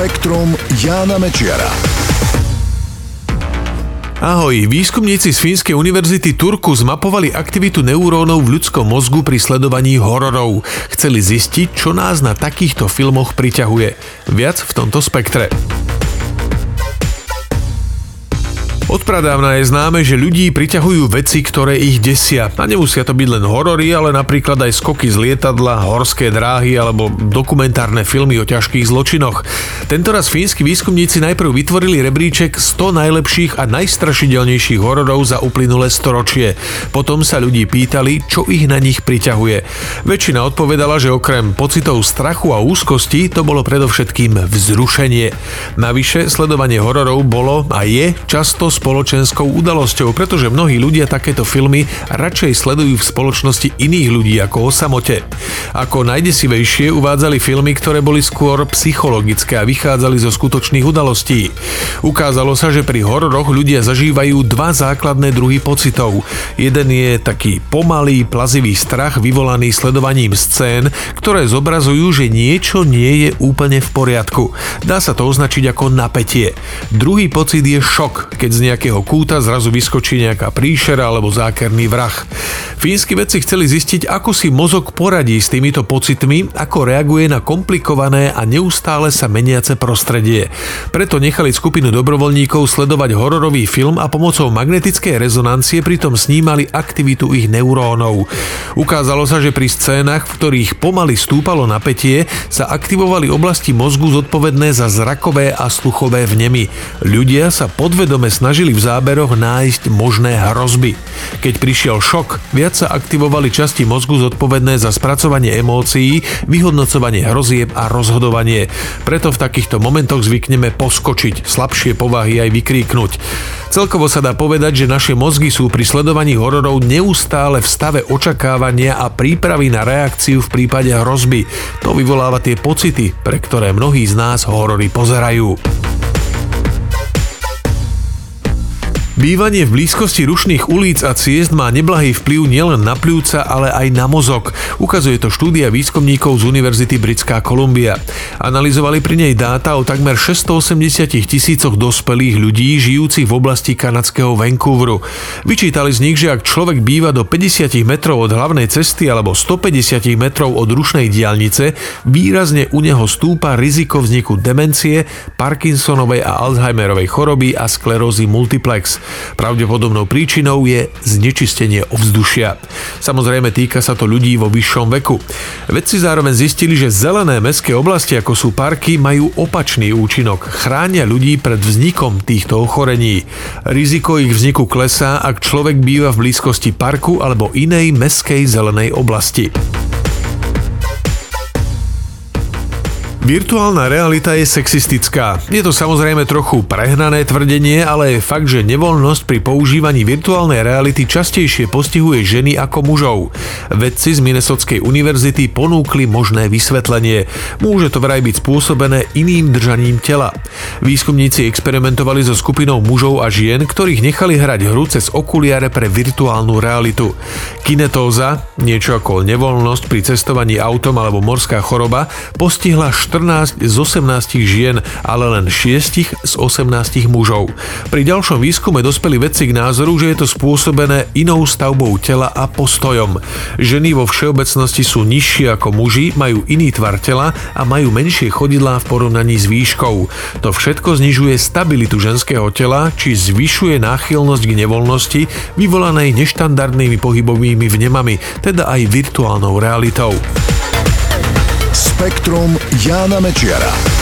Spektrum Jána Mečiara. Ahoj, výskumníci z Fínskej univerzity Turku zmapovali aktivitu neurónov v ľudskom mozgu pri sledovaní hororov. Chceli zistiť, čo nás na takýchto filmoch priťahuje. Viac v tomto spektre. Odpradávna je známe, že ľudí priťahujú veci, ktoré ich desia. A nemusia to byť len horory, ale napríklad aj skoky z lietadla, horské dráhy alebo dokumentárne filmy o ťažkých zločinoch. Tentoraz fínsky výskumníci najprv vytvorili rebríček 100 najlepších a najstrašidelnejších hororov za uplynulé storočie. Potom sa ľudí pýtali, čo ich na nich priťahuje. Väčšina odpovedala, že okrem pocitov strachu a úzkosti to bolo predovšetkým vzrušenie. Navyše sledovanie hororov bolo a je často spoločenskou udalosťou, pretože mnohí ľudia takéto filmy radšej sledujú v spoločnosti iných ľudí ako o samote. Ako najdesivejšie uvádzali filmy, ktoré boli skôr psychologické a vychádzali zo skutočných udalostí. Ukázalo sa, že pri hororoch ľudia zažívajú dva základné druhy pocitov. Jeden je taký pomalý, plazivý strach vyvolaný sledovaním scén, ktoré zobrazujú, že niečo nie je úplne v poriadku. Dá sa to označiť ako napätie. Druhý pocit je šok, keď z nejakého kúta zrazu vyskočí nejaká príšera alebo zákerný vrah. Fínsky vedci chceli zistiť, ako si mozog poradí s týmito pocitmi, ako reaguje na komplikované a neustále sa meniace prostredie. Preto nechali skupinu dobrovoľníkov sledovať hororový film a pomocou magnetickej rezonancie pritom snímali aktivitu ich neurónov. Ukázalo sa, že pri scénach, v ktorých pomaly stúpalo napätie, sa aktivovali oblasti mozgu zodpovedné za zrakové a sluchové vnemy. Ľudia sa podvedome snažili v záberoch nájsť možné hrozby. Keď prišiel šok, viac sa aktivovali časti mozgu zodpovedné za spracovanie emócií, vyhodnocovanie hrozieb a rozhodovanie. Preto v takýchto momentoch zvykneme poskočiť, slabšie povahy aj vykríknuť. Celkovo sa dá povedať, že naše mozgy sú pri sledovaní hororov neustále v stave očakávania a prípravy na reakciu v prípade hrozby. To vyvoláva tie pocity, pre ktoré mnohí z nás horory pozerajú. Bývanie v blízkosti rušných ulic a ciest má neblahý vplyv nielen na pľúca, ale aj na mozog. Ukazuje to štúdia výskumníkov z Univerzity Britská Kolumbia. Analizovali pri nej dáta o takmer 680 tisícoch dospelých ľudí žijúcich v oblasti kanadského Vancouveru. Vyčítali z nich, že ak človek býva do 50 metrov od hlavnej cesty alebo 150 metrov od rušnej diálnice, výrazne u neho stúpa riziko vzniku demencie, Parkinsonovej a Alzheimerovej choroby a sklerózy multiplex. Pravdepodobnou príčinou je znečistenie ovzdušia. Samozrejme týka sa to ľudí vo vyššom veku. Vedci zároveň zistili, že zelené mestské oblasti ako sú parky majú opačný účinok. Chránia ľudí pred vznikom týchto ochorení. Riziko ich vzniku klesá, ak človek býva v blízkosti parku alebo inej meskej zelenej oblasti. Virtuálna realita je sexistická. Je to samozrejme trochu prehnané tvrdenie, ale je fakt, že nevoľnosť pri používaní virtuálnej reality častejšie postihuje ženy ako mužov. Vedci z Minnesotskej univerzity ponúkli možné vysvetlenie. Môže to vraj byť spôsobené iným držaním tela. Výskumníci experimentovali so skupinou mužov a žien, ktorých nechali hrať hru cez okuliare pre virtuálnu realitu. Kinetóza, niečo ako nevoľnosť pri cestovaní autom alebo morská choroba, postihla 14 z 18 žien, ale len 6 z 18 mužov. Pri ďalšom výskume dospeli vedci k názoru, že je to spôsobené inou stavbou tela a postojom. Ženy vo všeobecnosti sú nižšie ako muži, majú iný tvar tela a majú menšie chodidlá v porovnaní s výškou. To všetko znižuje stabilitu ženského tela, či zvyšuje náchylnosť k nevoľnosti, vyvolanej neštandardnými pohybovými vnemami, teda aj virtuálnou realitou. Spektrum Jána Mečiara.